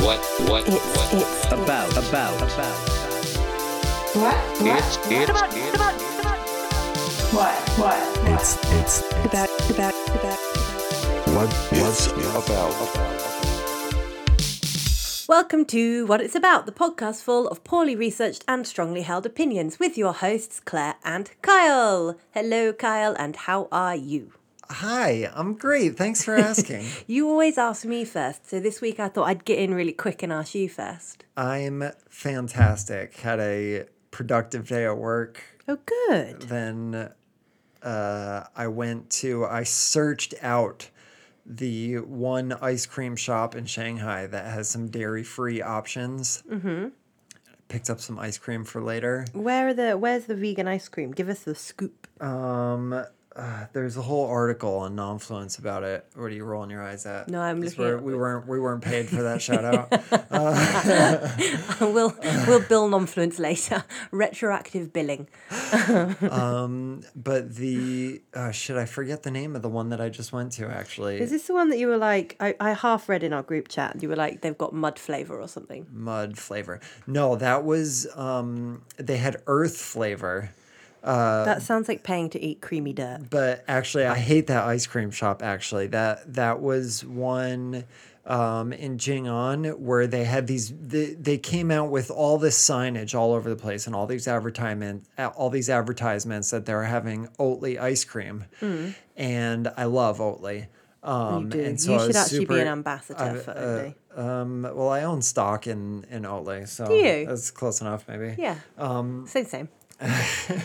what what It's, what it's, About, about, about. What? it's it's it's What? What? It's it's about, about, about. what what's about Welcome to What It's About, the podcast full of poorly researched and strongly held opinions with your hosts, Claire and Kyle. Hello, Kyle, and how are you? Hi, I'm great. Thanks for asking. You always ask me first, so this week I thought I'd get in really quick and ask you first. I'm fantastic. Had a productive day at work. Oh, good. Then uh, I went to, I searched out the one ice cream shop in Shanghai that has some dairy free options. Mm-hmm. Picked up some ice cream for later. Where are the Where's the vegan ice cream? Give us the scoop. Um, uh, there's a whole article on Nonfluence about it. What are you rolling your eyes at? No, I'm looking we're- at- We weren't we weren't paid for that shout out. we'll we'll bill Nonfluence later. Retroactive billing. but the uh, shit, I forget the name of the one that I just went to. Actually, Is this the one that you were like? I, I half read in our group chat. You were like, they've got mud flavor or something. mud flavor. No, that was um, they had earth flavor. That sounds like paying to eat creamy dirt. But actually, I hate that ice cream shop. Actually, that that was one um, in Jing'an where they had these. They, they came out with all this signage all over the place and all these advertisement, all these advertisements that they're having Oatly ice cream, and I love Oatly. Um, do. And You should actually be an ambassador I- for uh, Oatly. Um, well, I own stock in in Oatly, so Do you? that's close enough, maybe. Yeah. Um, same, same.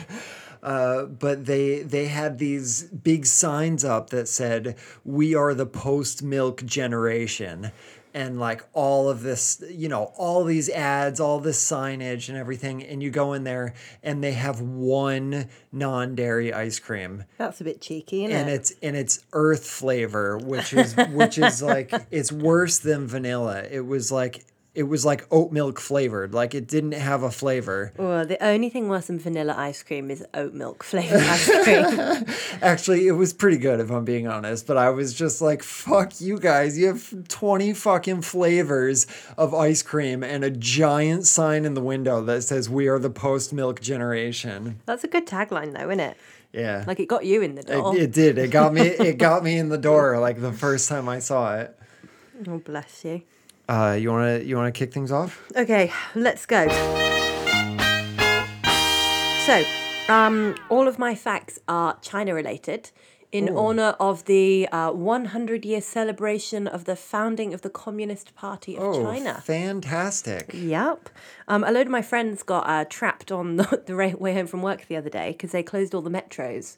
Uh, but they they had these big signs up that said we are the post milk generation. And like all of this you know all these ads all this signage and everything and you go in there and they have one non-dairy ice cream. That's a bit cheeky, and it? it's and it's earth flavor which is which is like it's worse than vanilla. It was like it was like oat milk flavored like it didn't have a flavor Well, the only thing worse than vanilla ice cream is oat milk flavored ice cream. Actually, it was pretty good if I'm being honest, but I was just like, fuck you guys. You have 20 fucking flavors of ice cream and a giant sign in the window that says we are the post milk generation. That's a good tagline, though, isn't it? Yeah. Like it got you in the door. it, it did. It got me it got me in the door like the first time I saw it. oh, bless you. Uh, you want to you want to kick things off? Okay, let's go. So, um, all of my facts are China related in honor of the uh, 100 year celebration of the founding of the Communist Party of China. Oh, fantastic. Yep. Um, a load of my friends got uh, trapped on the, the way home from work the other day because they closed all the metros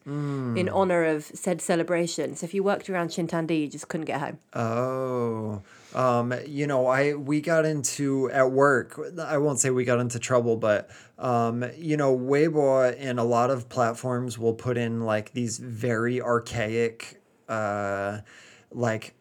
in honor of said celebration. So if you worked around Xintiandi, you just couldn't get home. Oh, um, you know, I we got into at work. I won't say we got into trouble, but um, you know, Weibo and a lot of platforms will put in like these very archaic, uh, like.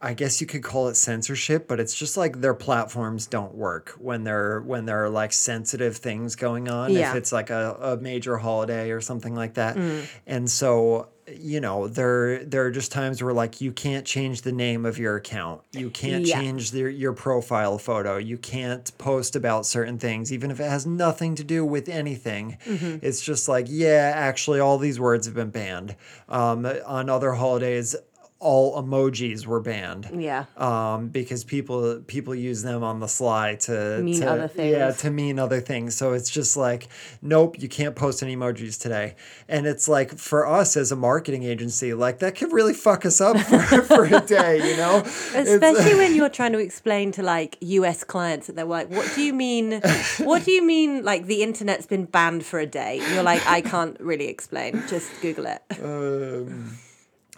I guess you could call it censorship, but it's just like their platforms don't work when they're when there are like sensitive things going on. Yeah. If it's like a, a major holiday or something like that. And so, you know, there there are just times where like you can't change the name of your account. You can't Yeah. change the, your profile photo. You can't post about certain things, even if it has nothing to do with anything. It's just like, yeah, actually, all these words have been banned. Um, on other holidays, all emojis were banned Yeah. um, because people people use them on the sly to Mean to- other Yeah, things. to mean other things. So it's just like, nope, you can't post any emojis today. And it's like for us as a marketing agency, like that could really fuck us up for, for a day, you know? Especially when you're trying to explain to like US clients that they're like, what do you mean? What do you mean like the internet's been banned for a day? You're like, I can't really explain. Just Google it.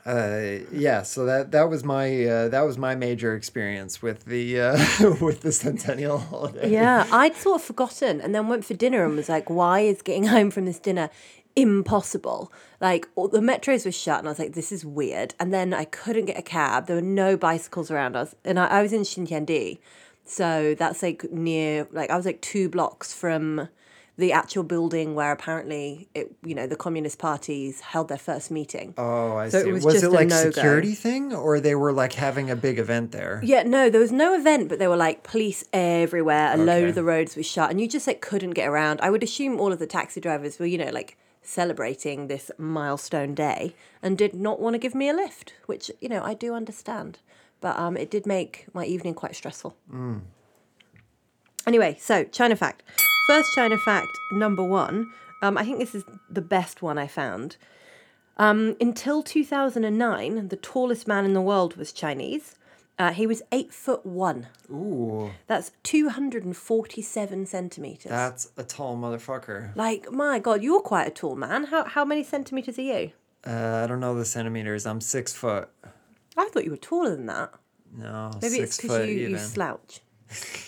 uh, yeah, so that that was my uh, that was my major experience with the uh, with the centennial holiday. Yeah, I'd sort of forgotten and then went for dinner and was like, why is getting home from this dinner impossible? Like, all the metros were shut and I was like, this is weird. And then I couldn't get a cab. There were no bicycles around us. And I, I was in Xintiandi. So that's like near, like, I was like two blocks from the actual building where apparently it, you know, the Communist parties held their first meeting. Oh, I So it see. was Was, just it a like no-go. security thing, or they were like having a big event there? Yeah, no, there was no event, but there were like police everywhere. A load of the roads was shut, and you just like couldn't get around. I would assume all of the taxi drivers were, you know, like celebrating this milestone day and did not want to give me a lift, which you know I do understand, but um, it did make my evening quite stressful. Anyway, so China fact. First China fact number one. Um, I think this is the best one I found. Um, until 2009, the tallest man in the world was Chinese. Uh, he was eight foot one. Ooh, That's 247 centimeters. that's a tall motherfucker. like, my God, you're quite a tall man. How, how many centimeters are you? Uh, I don't know the centimeters. I'm six foot. I thought you were taller than that. No, Maybe it's because you, even. you slouch.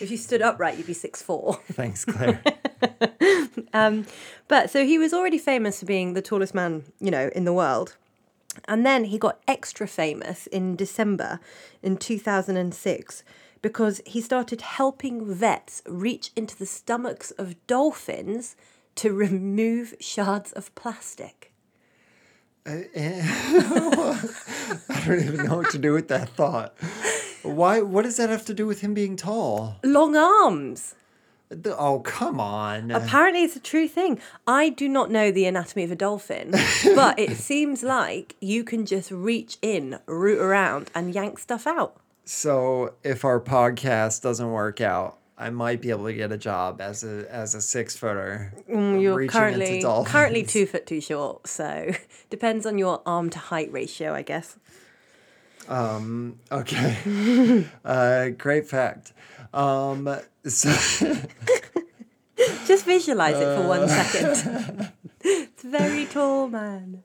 If you stood upright, you'd be six four. Thanks, Claire. Um, but so he was already famous for being the tallest man, you know, in the world. And then he got extra famous in December in 2006 because he started helping vets reach into the stomachs of dolphins to remove shards of plastic. Uh, eh. I don't even know what to do with that thought. Why? What does that have to do with him being tall? Long arms. Oh, come on. Apparently, it's a true thing. I do not know the anatomy of a dolphin, but it seems like you can just reach in, root around, and yank stuff out. So, if our podcast doesn't work out, I might be able to get a job as a as a six footer. Mm, You're currently currently two foot too short, so depends on your arm to height ratio, I guess. Okay. uh, great fact. Um, so, Just visualize it for Uh. one second. it's a very tall, man.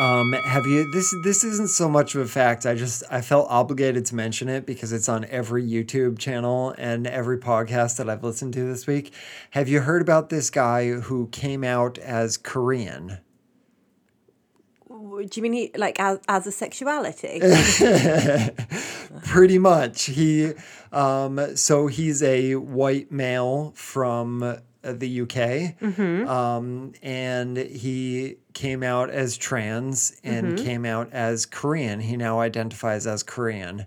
um, have you this this isn't so much of a fact. I just I felt obligated to mention it because it's on every YouTube channel and every podcast that I've listened to this week. Have you heard about this guy who came out as Korean? Do you mean he like as, as a sexuality? pretty much. He um so he's a white male from the UK um and he came out as trans and came out as Korean. He now identifies as Korean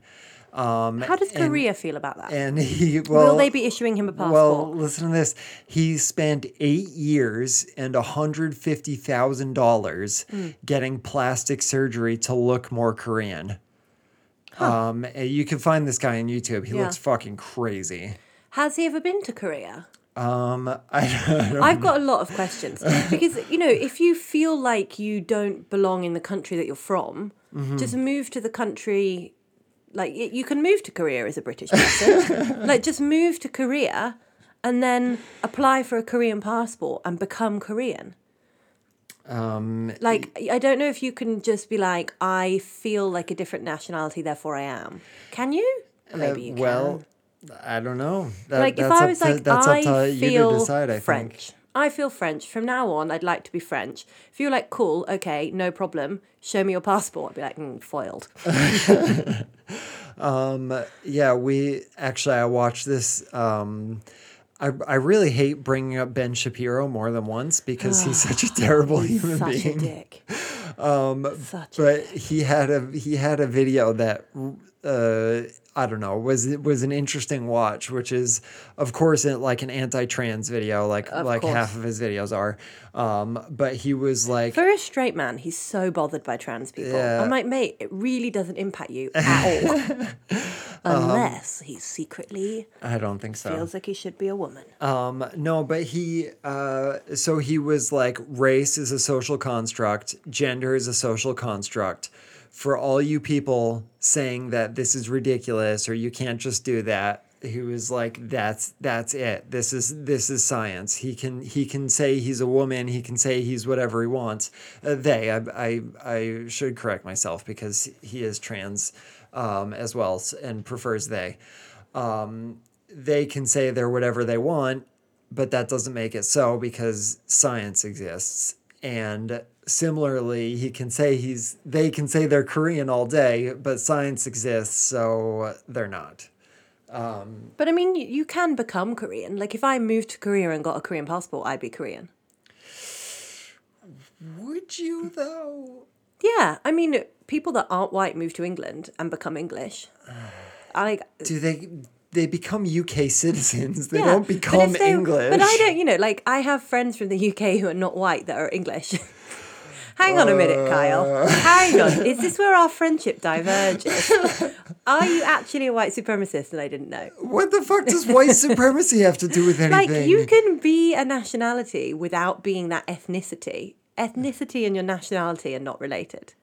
um How does and- Korea feel about that? and he well Will they be issuing him a passport? well, listen to this. He spent eight years and hundred fifty thousand dollars Hmm. getting plastic surgery to look more Korean. Um, and you can find this guy on YouTube. He Yeah. looks fucking crazy. Has he ever been to Korea? Um, I don't, I've got a lot of questions because you know if you feel like you don't belong in the country that you're from, Mm-hmm. just move to the country. Like y- you can move to Korea as a British person. like just move to Korea, and then apply for a Korean passport and become Korean. um, Like I don't know if you can just be like I feel like a different nationality, therefore I am. Can you? Or maybe you can. Uh, well, I don't know. That, like if I up was to, like that's I up to you feel to decide. I French. think. I feel French. From now on, I'd like to be French. If you're like, cool, okay, no problem. Show me your passport. I'd be like, mm, foiled. Yeah, we actually I watched this. Um, I I really hate bringing up Ben Shapiro more than once because he's such a terrible human being. Such being. a dick. Um, Such a but he had a he had a video that uh I don't know was was an interesting watch, which is of course it, like an anti-trans video, like like course. half of his videos are. Um, but he was like, For a straight man, he's so bothered by trans people. Yeah. I'm like, mate, it really doesn't impact you at all. Unless he secretly I don't think so. feels like he should be a woman. Um, no, but he, uh, so he was like, race is a social construct, gender is a social construct. For all you people saying that this is ridiculous or you can't just do that, he was like, that's that's it. This is this is science. He can he can say he's a woman. He can say he's whatever he wants. Uh, they, I, I I should correct myself because he is trans um, as well and prefers they um, they can say they're whatever they want, but that doesn't make it so because science exists. And similarly, he can say he's they can say they're Korean all day, but science exists, so they're not. Um, but I mean, you, you can become Korean. Like if I moved to Korea and got a Korean passport, I'd be Korean. Would you though? Yeah, I mean, people that aren't white move to England and become English. I like Do they? They become UK citizens. They yeah, don't become if they- English. But I don't, you know, like I have friends from the UK who are not white that are English. Hang on a minute, Kyle. Uh. Hang on. Is this where our friendship diverges? are you actually a white supremacist and I didn't know? What the fuck does white supremacy have to do with anything? Like you can be a nationality without being that ethnicity. Ethnicity and your nationality are not related.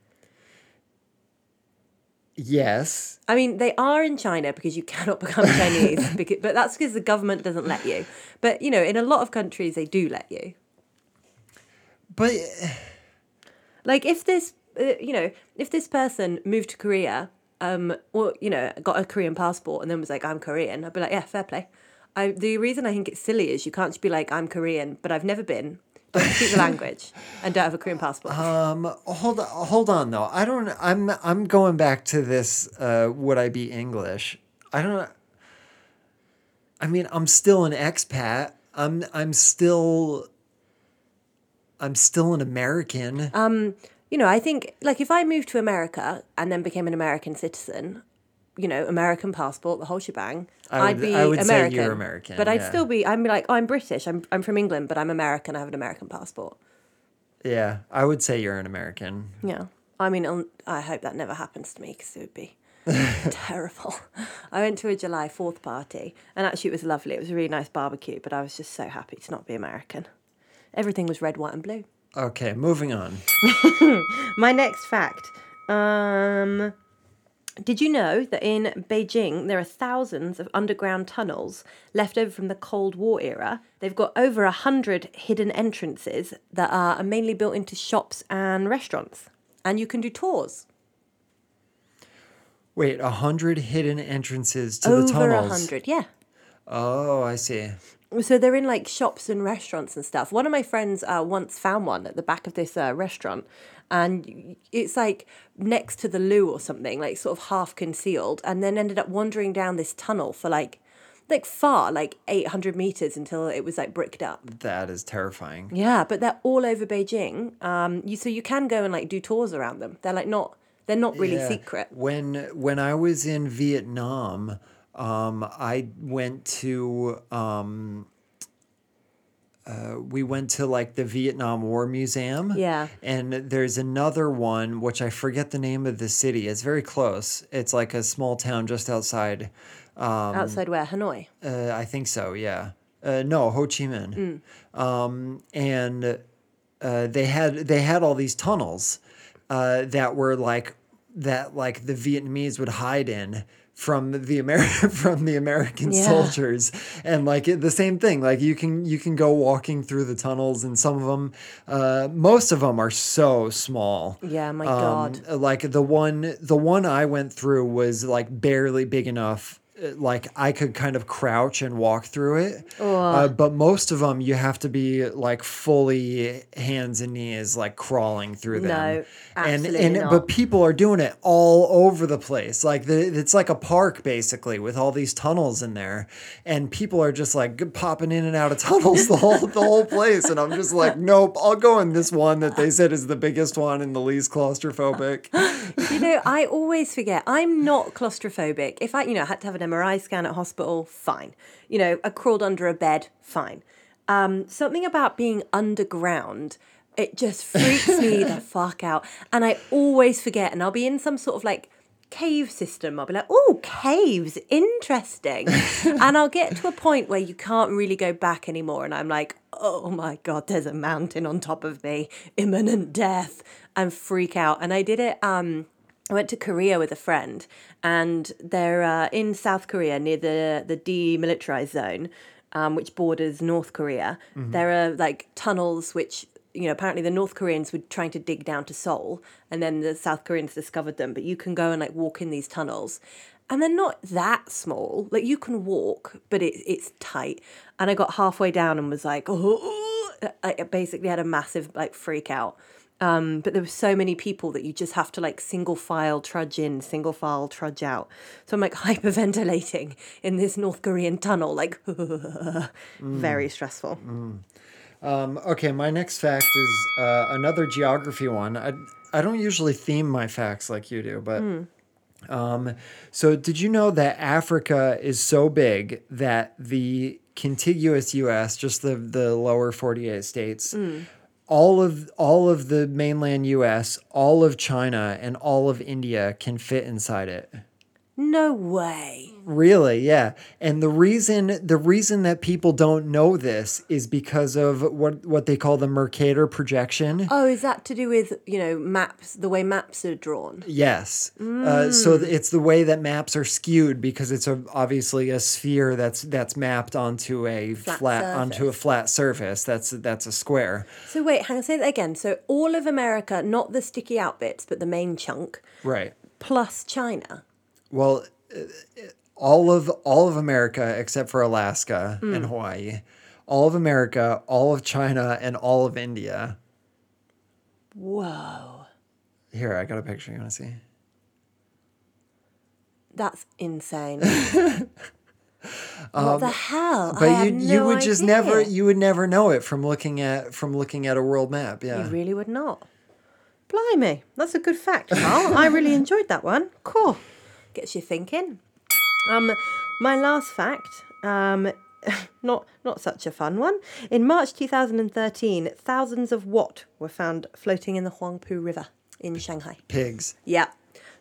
Yes. I mean, they are in China because you cannot become Chinese, because, but that's because the government doesn't let you. But you know, in a lot of countries, they do let you. But Like if this, uh, you know, if this person moved to Korea, um, or you know, got a Korean passport and then was like, "I'm Korean," I'd be like, "Yeah, fair play." I the reason I think it's silly is you can't just be like, "I'm Korean," but I've never been. Don't speak the language and don't have a Korean passport. um hold on, hold on though. I don't I'm I'm going back to this uh would I be English? I don't I mean, I'm still an expat. I'm I'm still I'm still an American. Um, you know, I think like if I moved to America and then became an American citizen, you know, American passport, the whole shebang, I I'd be I would say American. you're American, But I'd yeah. still be. I'd be like, oh, I'm British. I'm I'm from England, but I'm American. I have an American passport. yeah, I would say you're an American. Yeah. I mean, I hope that never happens to me because it would be terrible. I went to a July 4th party and actually it was lovely. It was a really nice barbecue, but I was just so happy to not be American. Everything was red, white, and blue. Okay, moving on. My next fact. Um, did you know that in Beijing there are thousands of underground tunnels left over from the Cold War era? They've got over a hundred hidden entrances that are mainly built into shops and restaurants, and you can do tours. Wait, a hundred hidden entrances to the tunnels. over a hundred, yeah. Oh, I see. So they're in like shops and restaurants and stuff. One of my friends uh, once found one at the back of this uh, restaurant, and it's like next to the loo or something, like sort of half concealed, and then ended up wandering down this tunnel for like, like far, like eight hundred meters until it was like bricked up. That is terrifying. Yeah, but they're all over Beijing. Um, you so you can go and like do tours around them. They're like not, they're not really Yeah. secret. When when I was in Vietnam, um, I went to um, uh, we went to like the Vietnam War Museum. Yeah. And there's another one which I forget the name of the city. It's very close. It's like a small town just outside. Um, Outside where Hanoi. uh, I think so. Yeah. Uh, no, Ho Chi Minh. Um, and uh, they had they had all these tunnels uh, that were like that like the Vietnamese would hide in from the Amer- from the American Yeah. soldiers and like it, the same thing like you can you can go walking through the tunnels and some of them uh, most of them are so small Yeah, my um, God. like the one the one I went through was like barely big enough like I could kind of crouch and walk through it uh, but most of them you have to be like fully hands and knees like crawling through them No, and absolutely and not. but people are doing it all over the place like the, it's like a park basically with all these tunnels in there and people are just like popping in and out of tunnels the whole the whole place and I'm just like nope I'll go in this one that they said is the biggest one and the least claustrophobic You know, I always forget. I'm not claustrophobic. If I, you know, had to have an MRI scan at hospital, fine. You know, I crawled under a bed, fine. Um, something about being underground, it just freaks me the fuck out. And I always forget. And I'll be in some sort of like cave system. I'll be like, oh, caves, interesting. and I'll get to a point where you can't really go back anymore. And I'm like, oh my God, there's a mountain on top of me, imminent death, and freak out. And I did it. Um, I went to Korea with a friend, and they're uh, in South Korea near the the demilitarized zone, um, which borders North Korea. There are like tunnels which you know apparently the North Koreans were trying to dig down to Seoul, and then the South Koreans discovered them. But you can go and like walk in these tunnels, and they're not that small. Like you can walk, but it, it's tight. And I got halfway down and was like, oh, I basically had a massive like freak out. Um, but there were so many people that you just have to like single file trudge in, single file trudge out. So I'm like hyperventilating in this North Korean tunnel, like very stressful. Um, okay, my next fact is uh, another geography one. I, I don't usually theme my facts like you do, but. Um, so, did you know that Africa is so big that the contiguous U.S., just the, the lower 48 states, all of all of the mainland U.S., all of China, and all of India can fit inside it? No way. Really, yeah. And the reason the reason that people don't know this is because of what what they call the Mercator projection. Oh, is that to do with, you know, maps, the way maps are drawn? Yes. Uh, so it's the way that maps are skewed because it's a, obviously a sphere that's that's mapped onto a flat, Flat onto a flat surface. That's that's a square. So wait, hang on, say that again. So all of America, not the sticky out bits, but the main chunk, Right. plus China. Well, uh, uh, all of all of America except for Alaska hmm. and Hawaii, all of America, all of China, and all of India. Whoa. Here, I got a picture. You want to see? That's insane. what um, the hell? I But you no you would just never you would never know it from looking at from looking at a world map. Yeah. You really would not. Blimey, that's a good fact, Carl. I really enjoyed that one. Cool. Gets you thinking. Um, my last fact, um, not not such a fun one. In March 2013, thousands of what were found floating in the Huangpu River in Shanghai. Pigs. Yeah,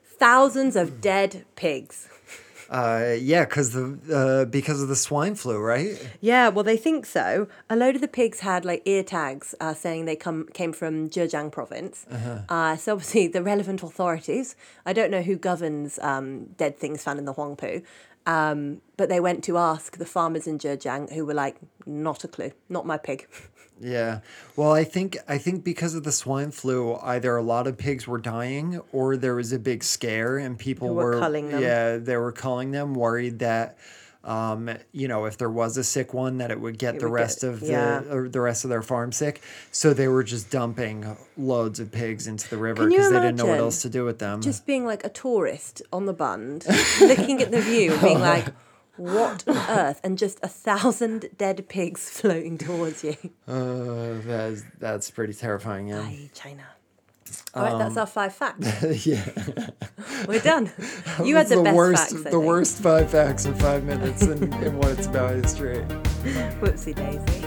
thousands of dead pigs. Uh, yeah, because the uh, because of the swine flu, right? Yeah, well, they think so. A load of the pigs had like ear tags uh, saying they come came from Zhejiang province. uh so obviously, the relevant authorities. I don't know who governs um, dead things found in the Huangpu, um, but they went to ask the farmers in Zhejiang, who were like, "Not a clue, not my pig." Yeah. Well, I think I think because of the swine flu, either a lot of pigs were dying or there was a big scare and people were were, culling them. yeah they were culling them, worried that. Um, you know, if there was a sick one, that it would get It the would get- rest of the yeah. or the rest of their farm sick. So they were just dumping loads of pigs into the river because they didn't know what else to do with them. Just being like a tourist on the bund, looking at the view, being like. What on earth? And just a thousand dead pigs floating towards you. uh, that's that's pretty terrifying. Yeah. Hey, China. All right, that's our five facts. yeah. We're done. You had It's the, best worst, facts. The worst five facts in five minutes in, in what it's about is history. Whoopsie daisy.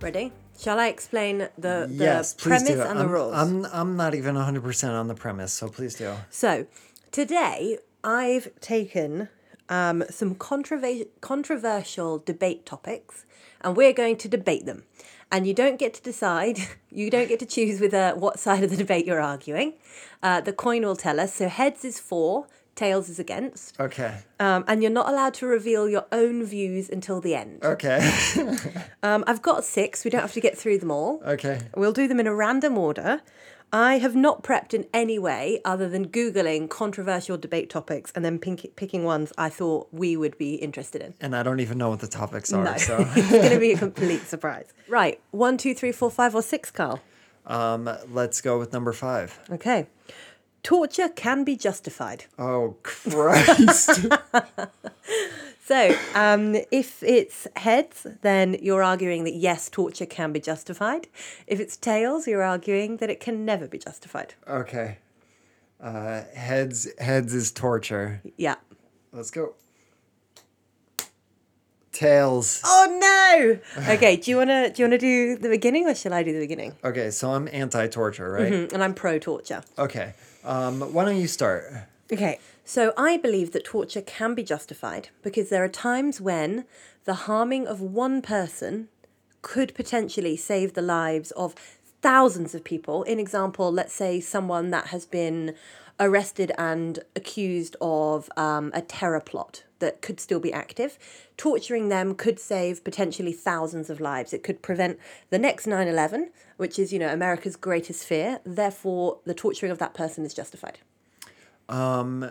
Ready? Shall I explain the, the yes, premise do. and I'm, the rules? I'm I'm not even 100% on the premise, so please do. So, today I've taken um, some controver- controversial debate topics and we're going to debate them. And you don't get to decide, you don't get to choose with uh, what side of the debate you're arguing. Uh, the coin will tell us. So, heads is for, tails is against. Okay. Um, and you're not allowed to reveal your own views until the end. Okay. Um, I've got six. We don't have to get through them all. okay. We'll do them in a random order. I have not prepped in any way other than Googling controversial debate topics and then pink- picking ones I thought we would be interested in. And I don't even know what the topics are, No, so it's going to be a complete surprise. Right. One, two, three, four, five, or six, Carl. um, let's go with number five. Okay. Torture can be justified. Oh Christ! So, um, if it's heads, then you're arguing that yes, torture can be justified. If it's tails, you're arguing that it can never be justified. okay. Uh, heads heads is torture. Yeah. Let's go. Tails. Oh no! Okay, do you wanna do you wanna do the beginning or shall I do the beginning? Okay, so I'm anti-torture, right? Mm, And I'm pro torture. Okay. Um, why don't you start? Okay. So I believe that torture can be justified because there are times when the harming of one person could potentially save the lives of thousands of people. In example, let's say someone that has been arrested and accused of um, a terror plot that could still be active. Torturing them could save potentially thousands of lives. It could prevent the next 9 11, which is, you know, America's greatest fear. Therefore, the torturing of that person is justified. Um,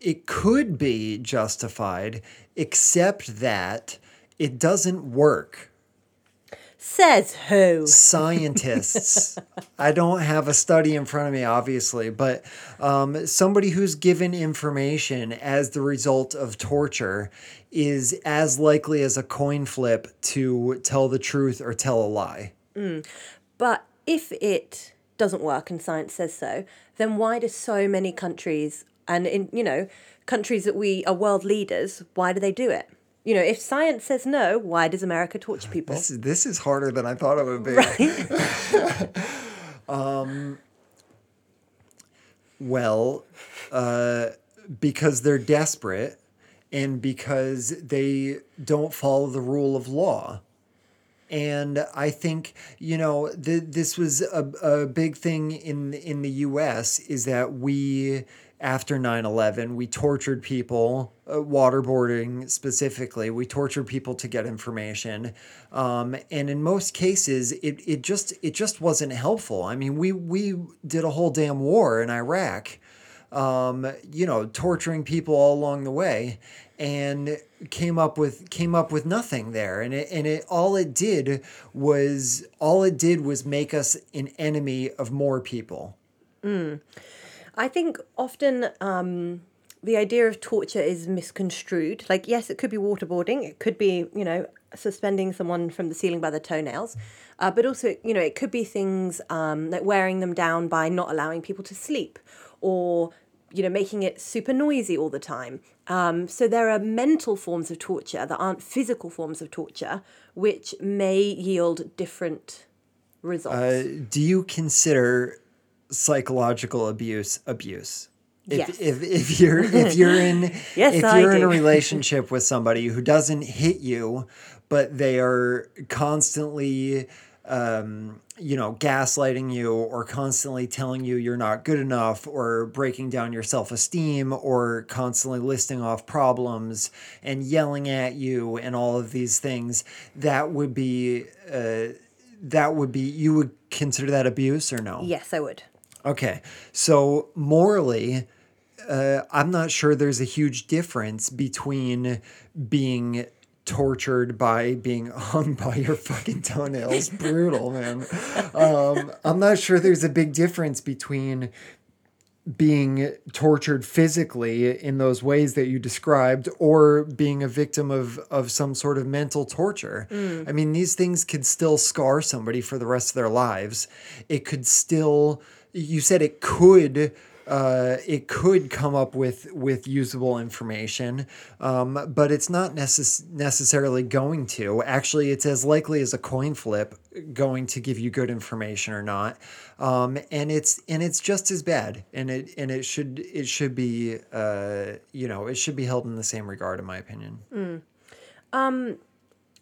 it could be justified, except that it doesn't work. Says who? Scientists. I don't have a study in front of me, obviously, but um, somebody who's given information as the result of torture is as likely as a coin flip to tell the truth or tell a lie. But if it doesn't work and science says so, then why do so many countries and in you know countries that we are world leaders, why do they do it? You know, if science says no, why does America torture people? This is, this is harder than I thought it would be. Right. Well, uh, because they're desperate and because they don't follow the rule of law. And I think, you know, th- this was a, a big thing in, in the US is that we, after 9 11, we tortured people, uh, waterboarding specifically. We tortured people to get information. Um, and in most cases, it, it, just, it just wasn't helpful. I mean, we, we did a whole damn war in Iraq um, you know, torturing people all along the way, and came up with came up with nothing there. And it and it all it did was all it did was make us an enemy of more people. I think often um, the idea of torture is misconstrued. Like, yes, it could be waterboarding, it could be, you know, suspending someone from the ceiling by the toenails, uh, but also, you know, it could be things um, like wearing them down by not allowing people to sleep or, you know, making it super noisy all the time. Um, so there are mental forms of torture that aren't physical forms of torture, which may yield different results. Uh, do you consider psychological abuse abuse? If, Yes. if, if you're if you're in Yes, if you're in a relationship with somebody who doesn't hit you, but they are constantly um, you know gaslighting you or constantly telling you you're not good enough or breaking down your self-esteem or constantly listing off problems and yelling at you and all of these things that would be uh, that would be you would consider that abuse or no yes, I would. Okay. So morally, uh, I'm not sure there's a huge difference between being tortured by being hung by your fucking toenails. Brutal, man. Um, I'm not sure there's a big difference between being tortured physically in those ways that you described or being a victim of of some sort of mental torture. I mean these things could still scar somebody for the rest of their lives. It could still you said it could uh, it could come up with with usable information, um, but it's not necess- necessarily going to. Actually, it's as likely as a coin flip going to give you good information or not, um, and it's and it's just as bad. And it and it should it should be uh, you know it should be held in the same regard, in my opinion.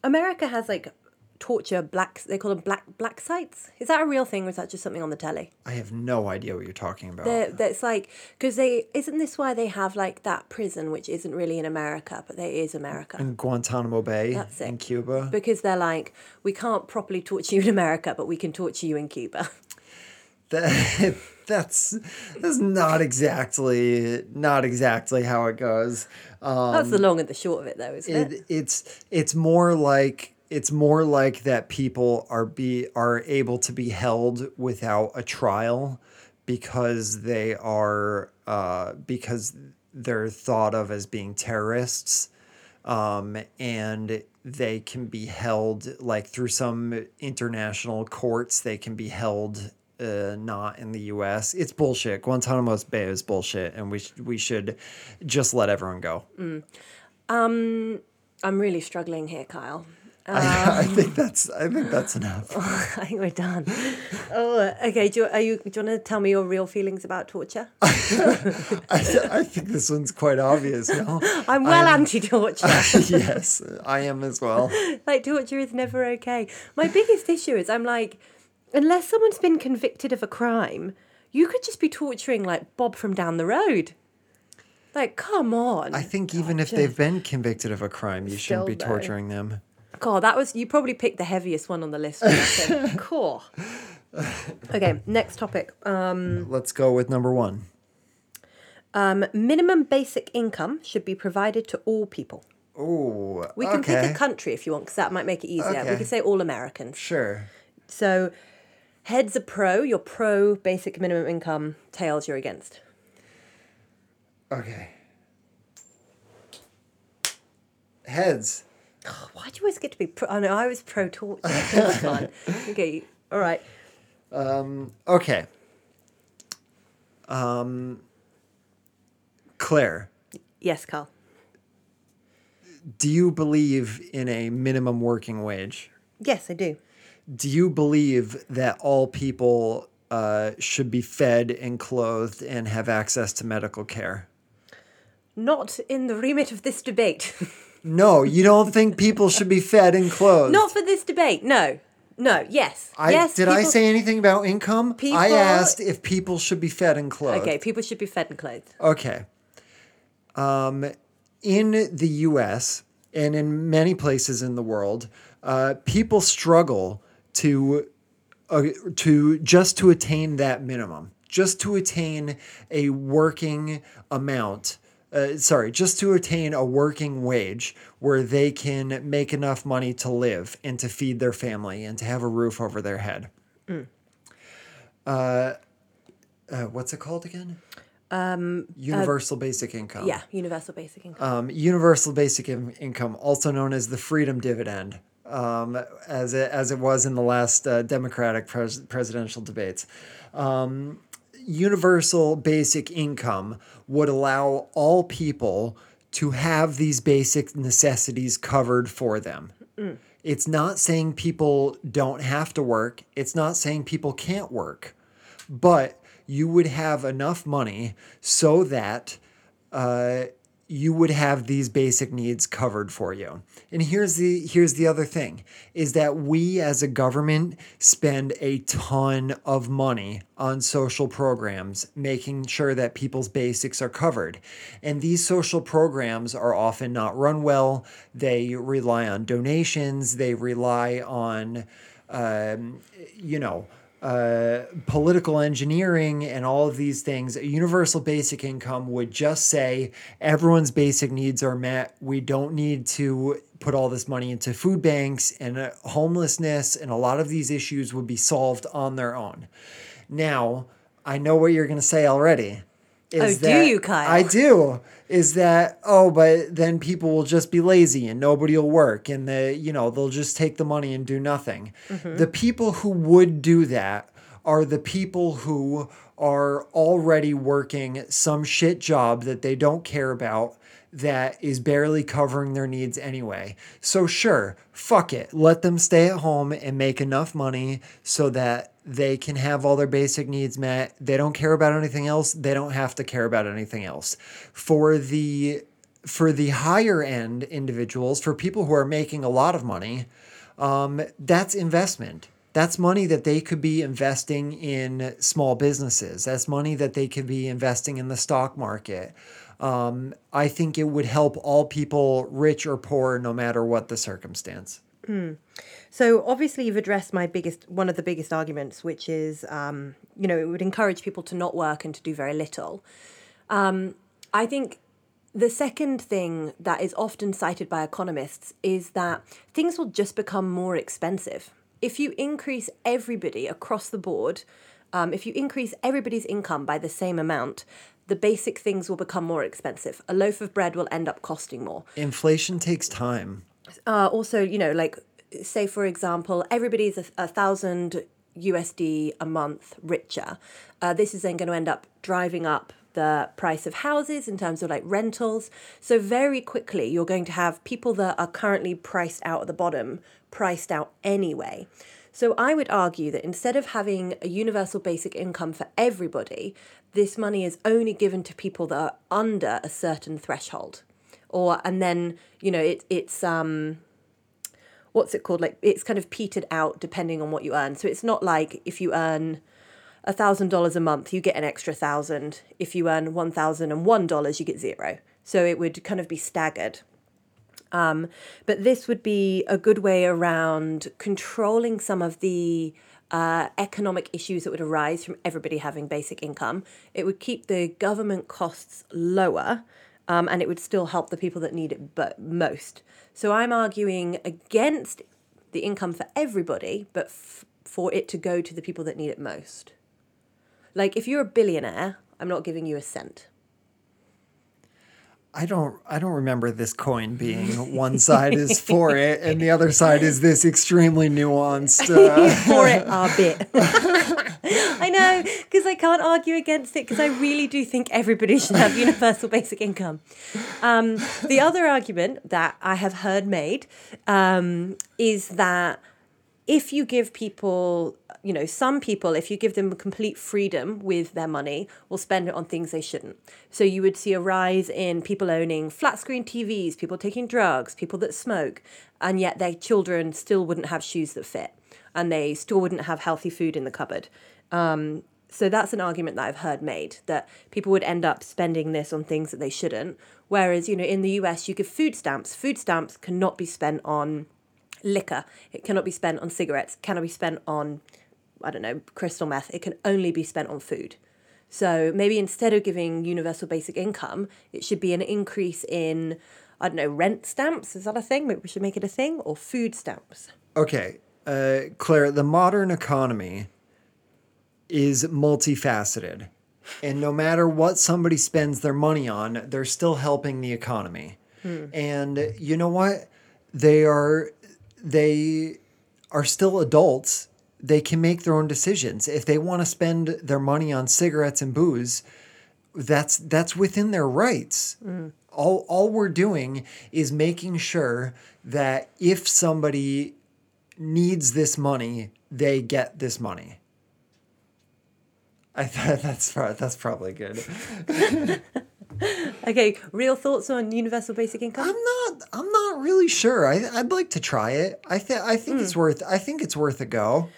America has like torture black. They call them black black sites. Is that a real thing, or is that just something on the telly? I have no idea what you're talking about. They're, that's like because they isn't this why they have like that prison which isn't really in America, but there is America. in Guantanamo Bay That's it. in Cuba. because they're like, we can't properly torture you in America, but we can torture you in Cuba. that that's that's not exactly not exactly how it goes. Um, That's the long and the short of it, though, isn't it? it, it's it's more like it's more like that people are be are able to be held without a trial because they are uh, because they're thought of as being terrorists um, and they can be held like through some international courts they can be held uh, not in the U.S. It's bullshit. Guantanamo Bay is bullshit, and we sh- we should just let everyone go. I'm really struggling here, Kyle. I, I um, think that's I think that's enough. I think we're done. Oh, okay. Do you, are you? Do you want to tell me your real feelings about torture? I, I think this one's quite obvious. No, I'm well anti-torture. yes, I am as well. like torture is never okay. My biggest issue is I'm like, unless someone's been convicted of a crime, you could just be torturing like Bob from down the road. Like, come on. I think even if they've been convicted of a crime, you shouldn't be though. torturing them. God, that was you probably picked the heaviest one on the list. I cool. Okay, next topic. Um, Let's go with number one. Um, minimum basic income should be provided to all people. Oh, We can okay. pick a country if you want, because that might make it easier. We Okay. can say all Americans. Sure. So, heads are pro. You're pro basic minimum income. Tails, you're against. Okay. Heads. Why do you always get to be pro? Oh no, I was pro torture. That's fun. Okay, all right. Okay. Um, Claire, Yes, Carl. do you believe in a minimum working wage? Yes, I do. Do you believe that all people uh, should be fed and clothed and have access to medical care? Not in the remit of this debate. No, you don't think people should be fed and clothed. Not for this debate. No. No. Yes. I, yes. did I say anything about income? I People- asked if people should be fed and clothed. Okay, people should be fed and clothed. Okay. Um, in the U.S. and in many places in the world, uh, people struggle to uh, to just to attain that minimum, just to attain a working amount. Uh, sorry, just to attain a working wage where they can make enough money to live and to feed their family and to have a roof over their head. Uh, uh, what's it called again? Um, Universal basic income. Yeah, universal basic income. Um, universal basic in- income, also known as the freedom dividend, um, as it, as it was in the last uh, Democratic pres- presidential debates. Um, universal basic income would allow all people to have these basic necessities covered for them. It's not saying people don't have to work. It's not saying people can't work, but you would have enough money so that uh, you would have these basic needs covered for you. And here's the here's the other thing is that we as a government spend a ton of money on social programs making sure that people's basics are covered. And these social programs are often not run well. They rely on donations, they rely on um, you know, uh, political engineering and all of these things, a universal basic income would just say everyone's basic needs are met. We don't need to put all this money into food banks and uh, homelessness, and a lot of these issues would be solved on their own. Now, I know what you're going to say already. is Oh, do you, Kyle? I do. Is that oh, but then people will just be lazy and nobody will work and the you know they'll just take the money and do nothing. Mm-hmm. The people who would do that are the people who are already working some shit job that they don't care about that is barely covering their needs anyway. So sure, fuck it. Let them stay at home and make enough money so that they can have all their basic needs met. They don't care about anything else. They don't have to care about anything else. For the for the higher end individuals, for people who are making a lot of money, um, that's investment. That's money that they could be investing in small businesses. That's money that they could be investing in the stock market. Um, I think it would help all people, rich or poor, no matter what the circumstance. So obviously you've addressed my biggest one of the biggest arguments, which is um, you know it would encourage people to not work and to do very little. Um, I think the second thing that is often cited by economists is that things will just become more expensive if you increase everybody across the board. Um, if you increase everybody's income by the same amount, the basic things will become more expensive. A loaf of bread will end up costing more Inflation takes time. uh, also, you know, like say for example, everybody's a, a thousand USD a month richer. Uh, this is then going to end up driving up the price of houses in terms of like rentals. So very quickly, you're going to have people that are currently priced out at the bottom priced out anyway. So I would argue that instead of having a universal basic income for everybody, this money is only given to people that are under a certain threshold or and then you know it, it's um what's it called? Like it's kind of petered out depending on what you earn. So it's not like if you earn a thousand dollars a month you get an extra thousand. If you earn one thousand and one dollars you get zero. So it would kind of be staggered. Um, but this would be a good way around controlling some of the uh, economic issues that would arise from everybody having basic income. It would keep the government costs lower, um, and it would still help the people that need it but most. So I'm arguing against the income for everybody, but f- for it to go to the people that need it most. Like if you're a billionaire, I'm not giving you a cent. I don't I don't remember this coin being one side is for it and the other side is this extremely nuanced uh, for it a bit. I know, because I can't argue against it because I really do think everybody should have universal basic income. Um, the other argument that I have heard made um, is that if you give people, you know, some people, if you give them complete freedom with their money, will spend it on things they shouldn't. So you would see a rise in people owning flat screen TVs, people taking drugs, people that smoke, and yet their children still wouldn't have shoes that fit and they still wouldn't have healthy food in the cupboard. Um, so that's an argument that I've heard made that people would end up spending this on things that they shouldn't. Whereas, you know, in the US, you give food stamps. Food stamps cannot be spent on liquor. It cannot be spent on cigarettes. Cannot be spent on, I don't know, crystal meth. It can only be spent on food. So maybe instead of giving universal basic income, it should be an increase in, I don't know, rent stamps. Is that a thing? Maybe we should make it a thing or food stamps. Okay, uh, Claire, the modern economy is multifaceted. And no matter what somebody spends their money on, they're still helping the economy. Hmm. And you know what? They are they are still adults. They can make their own decisions. If they want to spend their money on cigarettes and booze, that's that's within their rights. Hmm. All all we're doing is making sure that if somebody needs this money, they get this money. I thought that's that's probably good. Okay, real thoughts on universal basic income? I'm not I'm not really sure. I I'd like to try it. I think I think it's worth I think it's worth a go.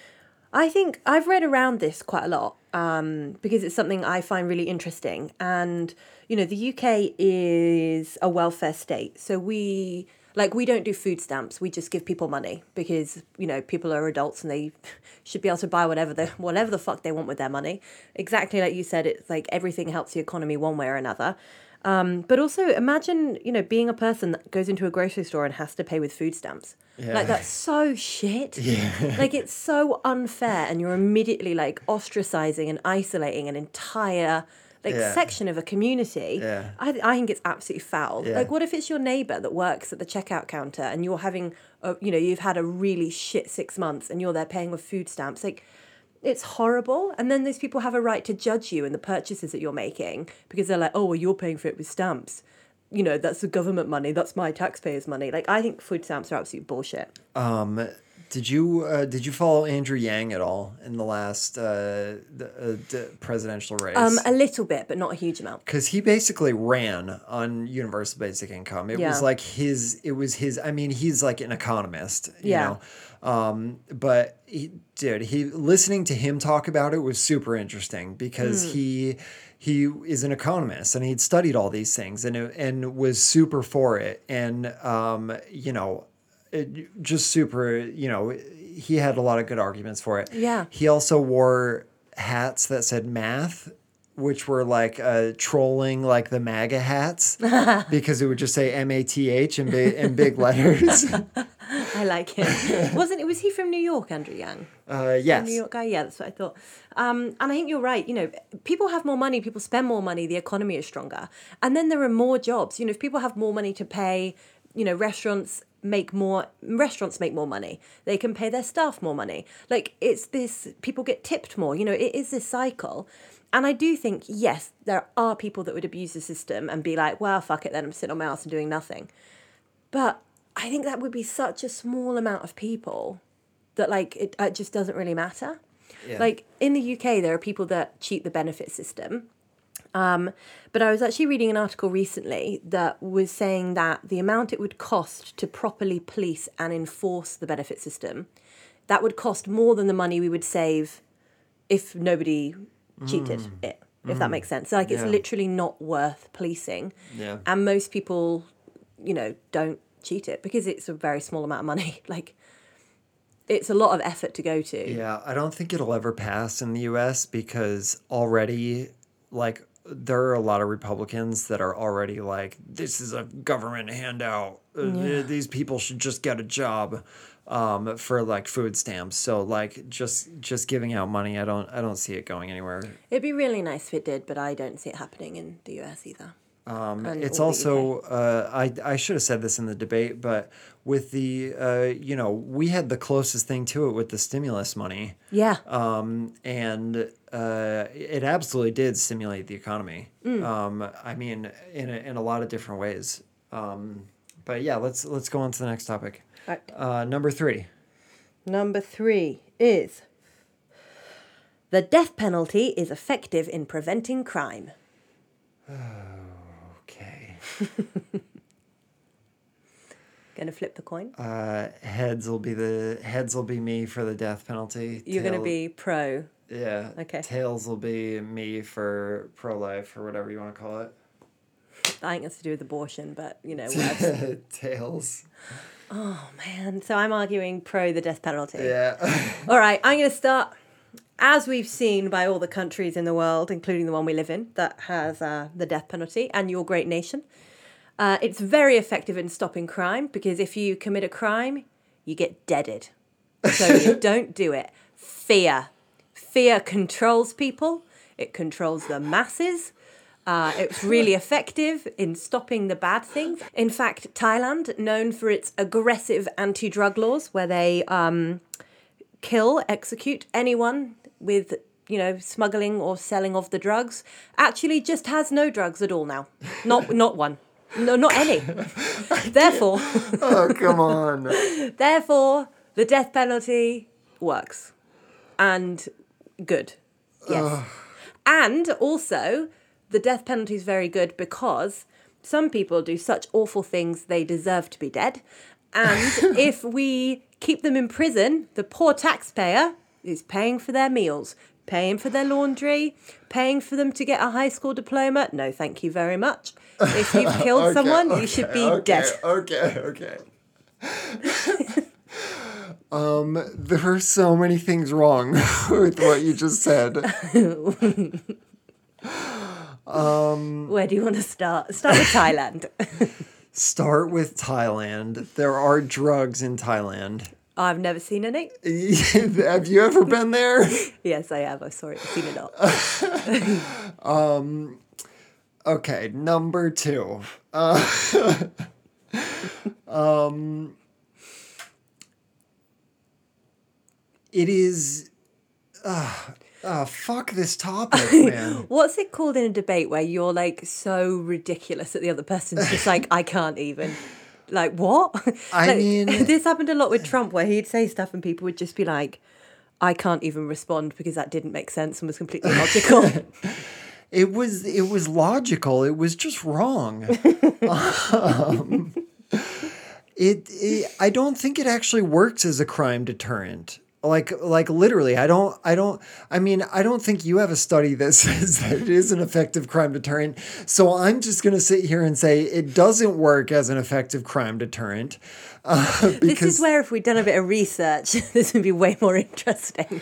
I think I've read around this quite a lot um, because it's something I find really interesting. And, you know, the UK is a welfare state. So we, like, we don't do food stamps. We just give people money because, you know, people are adults and they should be able to buy whatever the, whatever the fuck they want with their money. Exactly like you said, it's like everything helps the economy one way or another. Um, but also imagine, you know, being a person that goes into a grocery store and has to pay with food stamps. Yeah. Like that's so shit. like it's so unfair and you're immediately like ostracizing and isolating an entire like Yeah. section of a community. Yeah. I, I think it's absolutely foul. Yeah. Like what if it's your neighbor that works at the checkout counter and you're having a, you know, you've had a really shit 6 months and you're there paying with food stamps. Like it's horrible. And then those people have a right to judge you and the purchases that you're making because they're like, oh, well, you're paying for it with stamps. You know, that's the government money. That's my taxpayers' money. Like, I think food stamps are absolute bullshit. Um, did you uh, did you follow Andrew Yang at all in the last uh, the, uh, d- presidential race? Um, a little bit, but not a huge amount. because he basically ran on universal basic income. It Yeah. was like his. It was his. I mean, he's like an economist, you Yeah. know. Um, but he, dude, he listening to him talk about it was super interesting because Hmm. he he is an economist and he'd studied all these things and it- and was super for it and um, you know, it, just super. You know, he had a lot of good arguments for it. Yeah. He also wore hats that said math, which were like uh, trolling like the MAGA hats because it would just say M A T H in big in big letters. I like him. Wasn't it? Was he from New York, Andrew Yang? Uh, yes. New York guy. Yeah, that's what I thought. Um, and I think you're right. You know, people have more money, people spend more money, the economy is stronger, and then there are more jobs. You know, if people have more money to pay, you know, restaurants make more restaurants make more money they can pay their staff more money like it's this people get tipped more you know it is this cycle and i do think yes there are people that would abuse the system and be like well fuck it then i'm sitting on my ass and doing nothing but I think that would be such a small amount of people that like it, it just doesn't really matter. Yeah. Like in the UK, there are people that cheat the benefit system. Um, but I was actually reading an article recently that was saying that the amount it would cost to properly police and enforce the benefit system, that would cost more than the money we would save if nobody cheated it. If that makes sense. So like it's Yeah. literally not worth policing. Yeah. And most people, you know, don't cheat it because it's a very small amount of money. Like it's a lot of effort to go to. Yeah, I don't think it'll ever pass in the US because already, like, there are a lot of Republicans that are already like, this is a government handout. Uh, th- These people should just get a job um, for like food stamps. So like just just giving out money, I don't I don't see it going anywhere. It'd be really nice if it did, but I don't see it happening in the US either. Um, it's also uh, I I should have said this in the debate, but with the uh, you know we had the closest thing to it with the stimulus money. Yeah. um, and uh, it absolutely did stimulate the economy. Mm. Um, I mean, in a, in a lot of different ways. Um, but yeah, let's let's go on to the next topic. Right. Uh, number three. Number three is the death penalty is effective in preventing crime. Gonna flip the coin. Uh, heads will be the heads will be me for the death penalty. You're gonna be pro. yeah. Okay. Tails will be me for pro life or whatever you want to call it. I think it's to do with abortion, but you know. Tails. oh man. So I'm arguing pro the death penalty. Yeah. All right, I'm to start. As we've seen by all the countries in the world, including the one we live in, that has uh, the death penalty, and your great nation, uh, it's very effective in stopping crime because if you commit a crime, you get deaded. So you don't do it. Fear. Fear controls people, it controls the masses. Uh, it's really effective in stopping the bad things. In fact, Thailand, known for its aggressive anti drug laws, where they um, kill, execute anyone with, you know, smuggling or selling of the drugs, actually just has no drugs at all now. Not, not one. No, not any. therefore, oh come on. therefore, the death penalty works, and good. Yes, and also the death penalty is very good because some people do such awful things they deserve to be dead, and if we keep them in prison, the poor taxpayer is paying for their meals, paying for their laundry, paying for them to get a high school diploma. No, thank you very much. If you've killed Okay, someone, you should be okay, dead. Okay, okay. um, there are so many things wrong with what you just said. Where do you want to start? Start with Thailand. Start with Thailand. There are drugs in Thailand. I've never seen any. have you ever been there? Yes, I have. I saw it. Seen it all. Okay, number two. Uh, um, it is. Uh, uh, fuck this topic, man. What's it called in a debate where you're like so ridiculous that the other person's just like, I can't even. Like what? I Like, mean- this happened a lot with Trump, where he'd say stuff and people would just be like, "I can't even respond because that didn't make sense and was completely logical." It was it was logical. It was just wrong. um, it, it I don't think it actually works as a crime deterrent. Like like literally, I don't I don't I mean I don't think you have a study that says that it is an effective crime deterrent. So I'm just gonna sit here and say it doesn't work as an effective crime deterrent. Uh, this is where, if we'd done a bit of research, this would be way more interesting.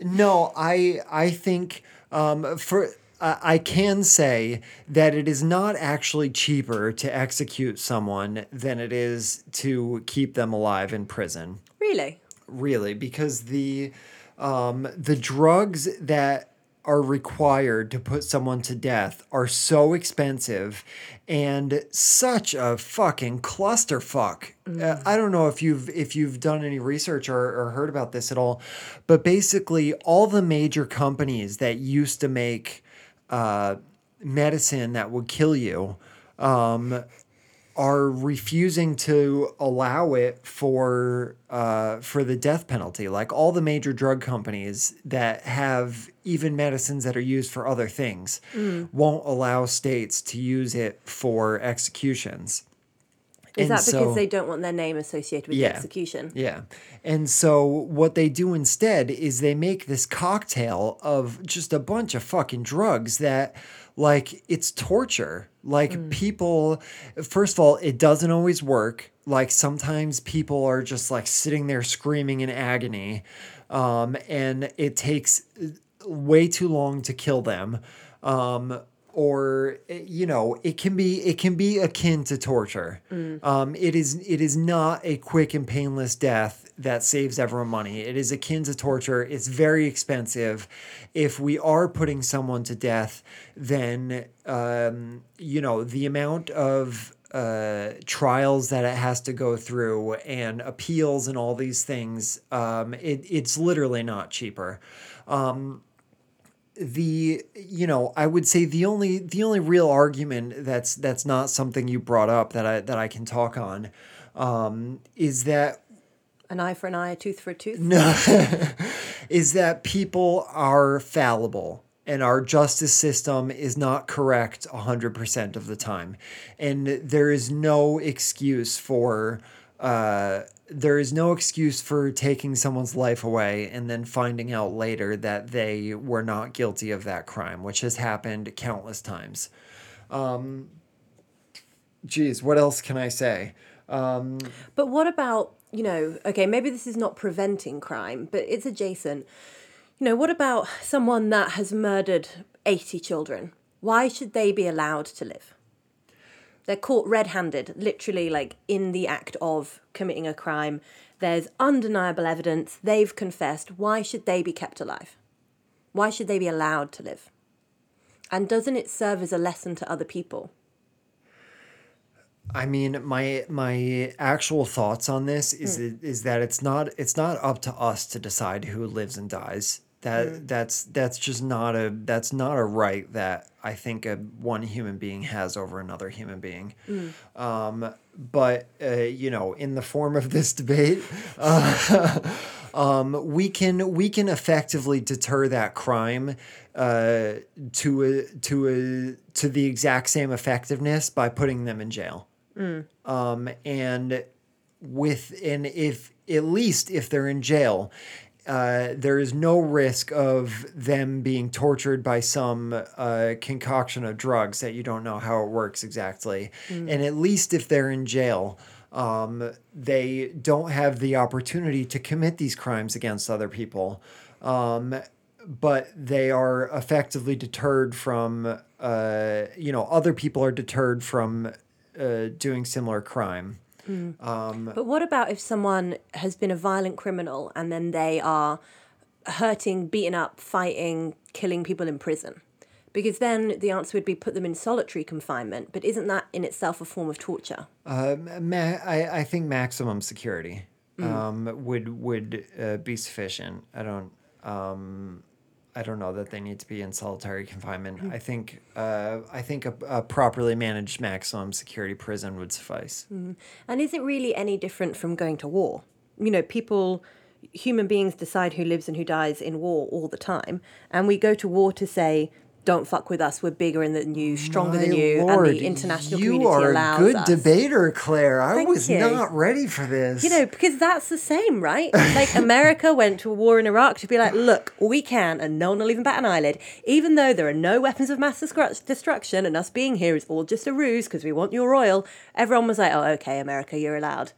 No, I I think um, for I can say that it is not actually cheaper to execute someone than it is to keep them alive in prison. Really? Really, because the um, the drugs that are required to put someone to death are so expensive and such a fucking clusterfuck. Uh, I don't know if you've if you've done any research or, or heard about this at all, but basically all the major companies that used to make uh, medicine that would kill you um, are refusing to allow it for uh, for the death penalty. Like all the major drug companies that have even medicines that are used for other things won't allow states to use it for executions. Is And that because so- they don't want their name associated with Yeah. the execution? Yeah. And so what they do instead is they make this cocktail of just a bunch of fucking drugs that like it's torture. Like people first of all, it doesn't always work. Like sometimes people are just like sitting there screaming in agony. Um, and it takes way too long to kill them. Um, or eh, you know it can be it can be akin to torture. Um, it is it is not a quick and painless death that saves everyone money. It is akin to torture. It's very expensive. If we are putting someone to death then um, you know the amount of uh, trials that it has to go through and appeals and all these things um, it, it's literally not cheaper the you know i would say the only the only real argument that's that's not something you brought up that i that i can talk on um is that An eye for an eye, a tooth for a tooth. No, is that people are fallible and our justice system is not correct 100% of the time and there is no excuse for uh, there is no excuse for taking someone's life away and then finding out later that they were not guilty of that crime which has happened countless times um geez what else can i say Um, But what about, you know, okay, maybe this is not preventing crime, but it's adjacent. You know, what about someone that has murdered 80 children? Why should they be allowed to live? They're caught red handed, literally, like in the act of committing a crime. There's undeniable evidence. They've confessed. Why should they be kept alive? Why should they be allowed to live? And doesn't it serve as a lesson to other people? I mean, my my actual thoughts on this is hmm. is that it's not it's not up to us to decide who lives and dies. That that's that's just not a that's not a right that I think a one human being has over another human being. Um, but uh, you know, in the form of this debate, uh, um, we can we can effectively deter that crime uh, to a to a to the exact same effectiveness by putting them in jail. Um, and with and if at least if they're in jail uh, there is no risk of them being tortured by some uh, concoction of drugs that you don't know how it works exactly. And at least if they're in jail, um, they don't have the opportunity to commit these crimes against other people. Um, but they are effectively deterred from, uh, you know, other people are deterred from uh, doing similar crime. But what about if someone has been a violent criminal and then they are hurting, beating up, fighting, killing people in prison? Because then the answer would be put them in solitary confinement. But isn't that in itself a form of torture? Ma- I, I think maximum security um, would would uh, be sufficient. I don't um, I don't know that they need to be in solitary confinement. I think uh, I think a, a properly managed maximum security prison would suffice. And is it really any different from going to war? You know, people, human beings decide who lives and who dies in war all the time. And we go to war to say, don't fuck with us. We're bigger than you, stronger than you, Lord, and the international you community are allows a good us. debater, Claire. I Thank was you. not ready for this. You know, because that's the same, right? Like America went to a war in Iraq to be like, look, we can, and no one will even bat an eyelid, even though there are no weapons of mass destruction, and us being here is all just a ruse because we want your oil. Everyone was like, oh, okay, America, you're allowed,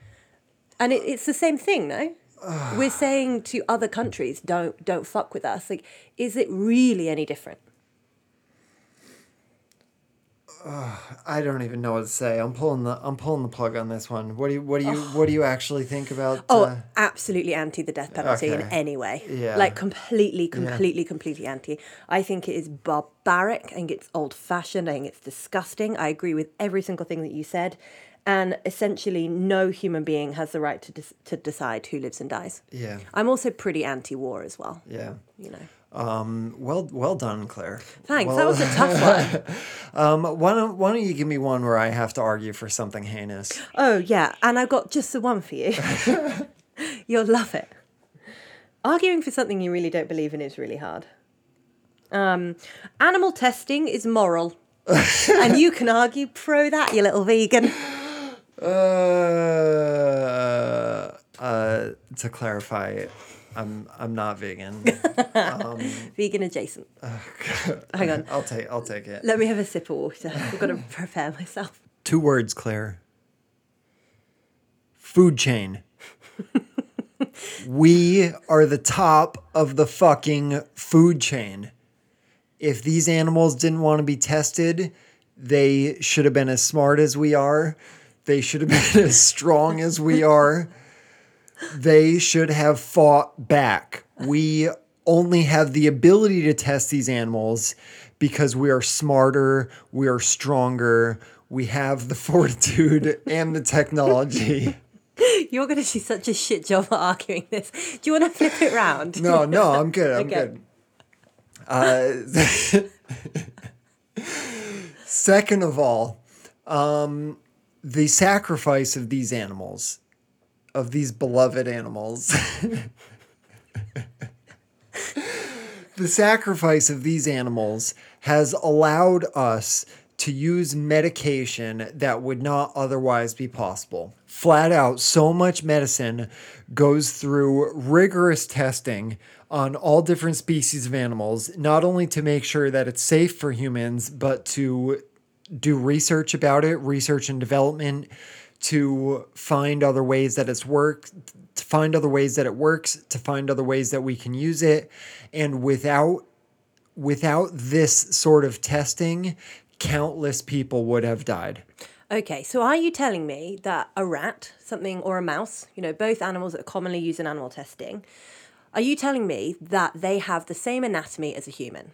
and it, it's the same thing, no? We're saying to other countries, don't don't fuck with us. Like, is it really any different? I don't even know what to say. I'm pulling the I'm pulling the plug on this one. What do you what do you what do you actually think about? Oh, uh, absolutely anti the death penalty in any way. Yeah. Like completely, completely, completely anti. I think it is barbaric. I think it's old fashioned. I think it's disgusting. I agree with every single thing that you said. And essentially, no human being has the right to, dis- to decide who lives and dies. yeah, I'm also pretty anti war as well, yeah. you know. Um, well, well done, Claire. Thanks. Well, that was a tough one. Um, why don't why don't you give me one where I have to argue for something heinous? Oh, yeah. And I've got just the one for you. You'll love it. Arguing for something you really don't believe in is really hard. Um, animal testing is moral. and you can argue pro that, you little vegan. Uh, uh, to clarify, I'm I'm not vegan. Um, vegan adjacent. Oh, Hang on. I'll take I'll take it. Let me have a sip of water. I've got to prepare myself. Two words, Claire. Food chain. we are the top of the fucking food chain. If these animals didn't want to be tested, they should have been as smart as we are. They should have been as strong as we are. They should have fought back. We only have the ability to test these animals because we are smarter, we are stronger, we have the fortitude and the technology. You're going to do such a shit job at arguing this. Do you want to flip it round? No, no, I'm good. I'm Okay. good. Uh, second of all, um, the sacrifice of these animals, of these beloved animals, the sacrifice of these animals has allowed us to use medication that would not otherwise be possible. Flat out, so much medicine goes through rigorous testing on all different species of animals, not only to make sure that it's safe for humans, but to do research about it, research and development, to find other ways that it's worked, to find other ways that it works, to find other ways that we can use it. And without without this sort of testing, countless people would have died. Okay, so are you telling me that a rat, something, or a mouse, you know, both animals that are commonly used in animal testing, are you telling me that they have the same anatomy as a human?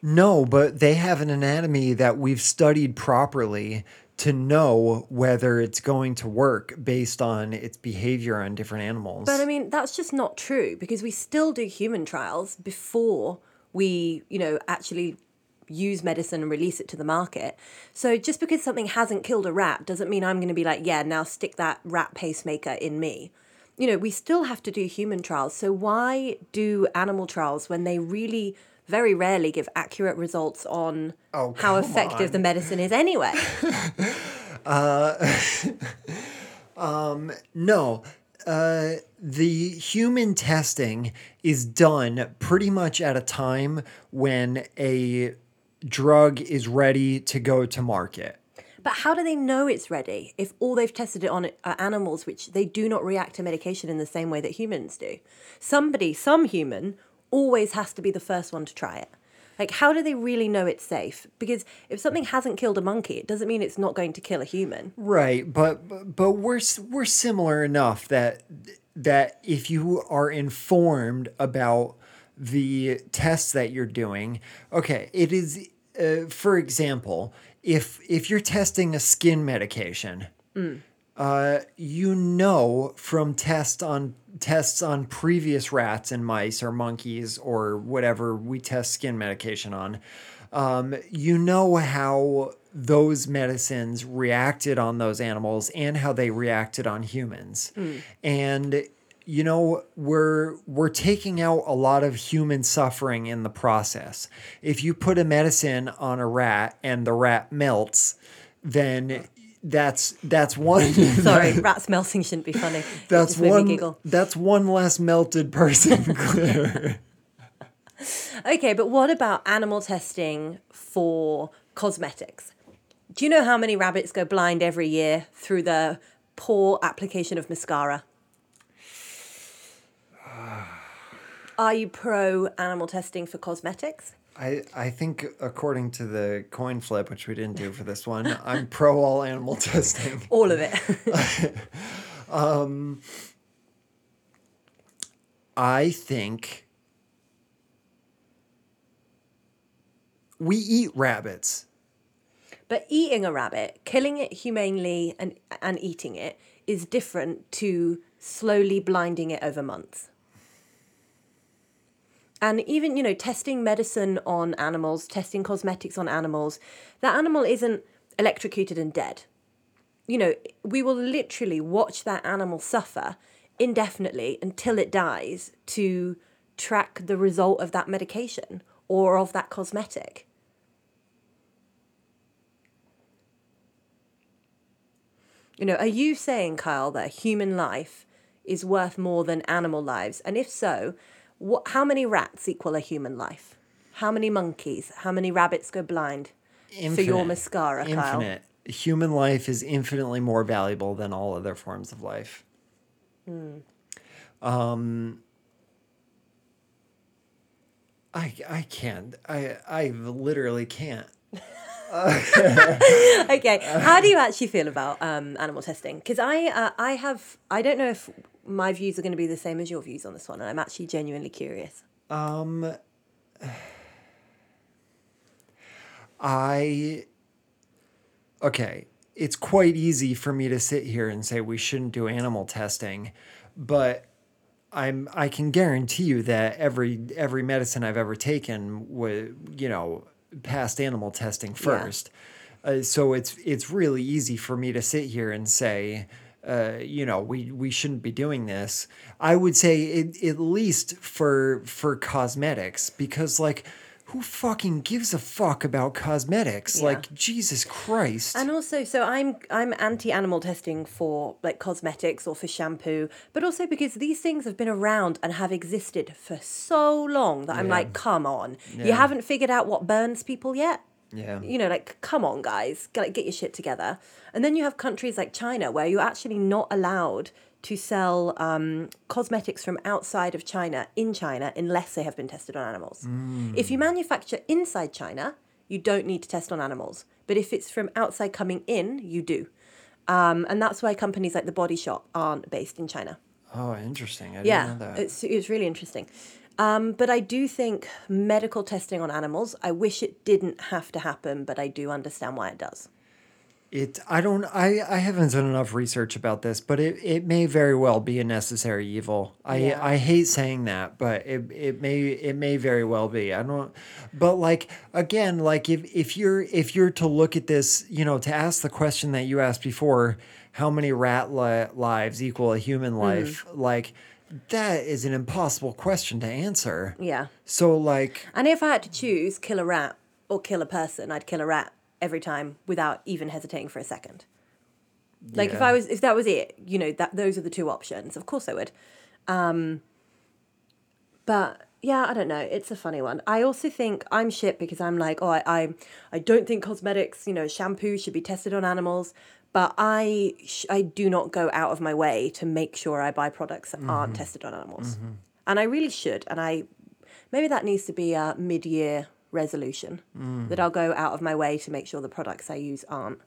No, but they have an anatomy that we've studied properly to know whether it's going to work based on its behavior on different animals. But I mean, that's just not true because we still do human trials before we, you know, actually use medicine and release it to the market. So just because something hasn't killed a rat doesn't mean I'm going to be like, yeah, now stick that rat pacemaker in me. You know, we still have to do human trials. So why do animal trials when they really very rarely give accurate results on Oh, how effective on. the medicine is anyway? No, uh, the human testing is done pretty much at a time when a drug is ready to go to market. But how do they know it's ready if all they've tested it on are animals which they do not react to medication in the same way that humans do? Somebody, some human, always has to be the first one to try it. Like, how do they really know it's safe? Because if something hasn't killed a monkey, it doesn't mean it's not going to kill a human. Right, but but- we're we're similar enough that that if you are informed about the tests that you're doing, okay, it is uh, for example, if if you're testing a skin medication, uh, you know from test on tests on previous rats and mice or monkeys or whatever we test skin medication on, um, you know how those medicines reacted on those animals and how they reacted on humans, and you know we're we're taking out a lot of human suffering in the process. If you put a medicine on a rat and the rat melts, then that's that's one Sorry, rats melting shouldn't be funny. That's just made me one that's one less melted person Claire. Okay, but what about animal testing for cosmetics? Do you know how many rabbits go blind every year through the poor application of mascara? Are you pro animal testing for cosmetics? I, I think according to the coin flip, which we didn't do for this one, I'm pro all animal testing. All of it. Um, I think we eat rabbits. but eating a rabbit, killing it humanely and, and eating it is different to slowly blinding it over months. And even, you know, testing medicine on animals, testing cosmetics on animals, that animal isn't electrocuted and dead. You know, we will literally watch that animal suffer indefinitely until it dies to track the result of that medication or of that cosmetic. You know, are you saying, Kyle, that human life is worth more than animal lives? And if so, what, how many rats equal a human life? How many monkeys? How many rabbits go blind for your Infinite. mascara, Kyle? Infinite. Human life is infinitely more valuable than all other forms of life. Um, I I can't. I I literally can't. okay how do you actually feel about um, animal testing because i uh, i have i don't know if my views are going to be the same as your views on this one and i'm actually genuinely curious Um, I. Okay, it's quite easy for me to sit here and say we shouldn't do animal testing, but I'm I can guarantee you that every every medicine I've ever taken would you know passed animal testing first. Uh, so it's it's really easy for me to sit here and say, uh, you know, we we shouldn't be doing this. I would say it, at least for for cosmetics because like who fucking gives a fuck about cosmetics? Yeah. Like Jesus Christ. and also so i'm i'm anti animal testing for like cosmetics or for shampoo but also because these things have been around and have existed for so long that i'm like come on you haven't figured out what burns people yet yeah. you know, like, come on, guys, get, like, get your shit together. And then you have countries like China where you're actually not allowed to sell um, cosmetics from outside of China in China unless they have been tested on animals. If you manufacture inside China, you don't need to test on animals. But if it's from outside coming in, you do. Um, and that's why companies like the Body Shop aren't based in China. Oh, interesting. I didn't Yeah, know that. it's it's really interesting. Um, but I do think medical testing on animals. I wish it didn't have to happen, but I do understand why it does. It I don't I I haven't done enough research about this, but it, it may very well be a necessary evil. I Yeah. I hate saying that, but it, it may it may very well be. I don't but like again, like if if you're if you're to look at this, you know, to ask the question that you asked before, how many rat li- lives equal a human Mm. life? Like that is an impossible question to answer. Yeah. So like And if I had to choose kill a rat or kill a person, I'd kill a rat every time without even hesitating for a second. Like if I was if that was it, you know, that those are the two options. Of course I would. Um but yeah, I don't know. It's a funny one. I also think I'm shit because I'm like, oh, I, I, I don't think cosmetics, you know, shampoo should be tested on animals. But I, sh- I do not go out of my way to make sure I buy products that aren't tested on animals, and I really should. And I, maybe that needs to be a mid-year resolution that I'll go out of my way to make sure the products I use aren't,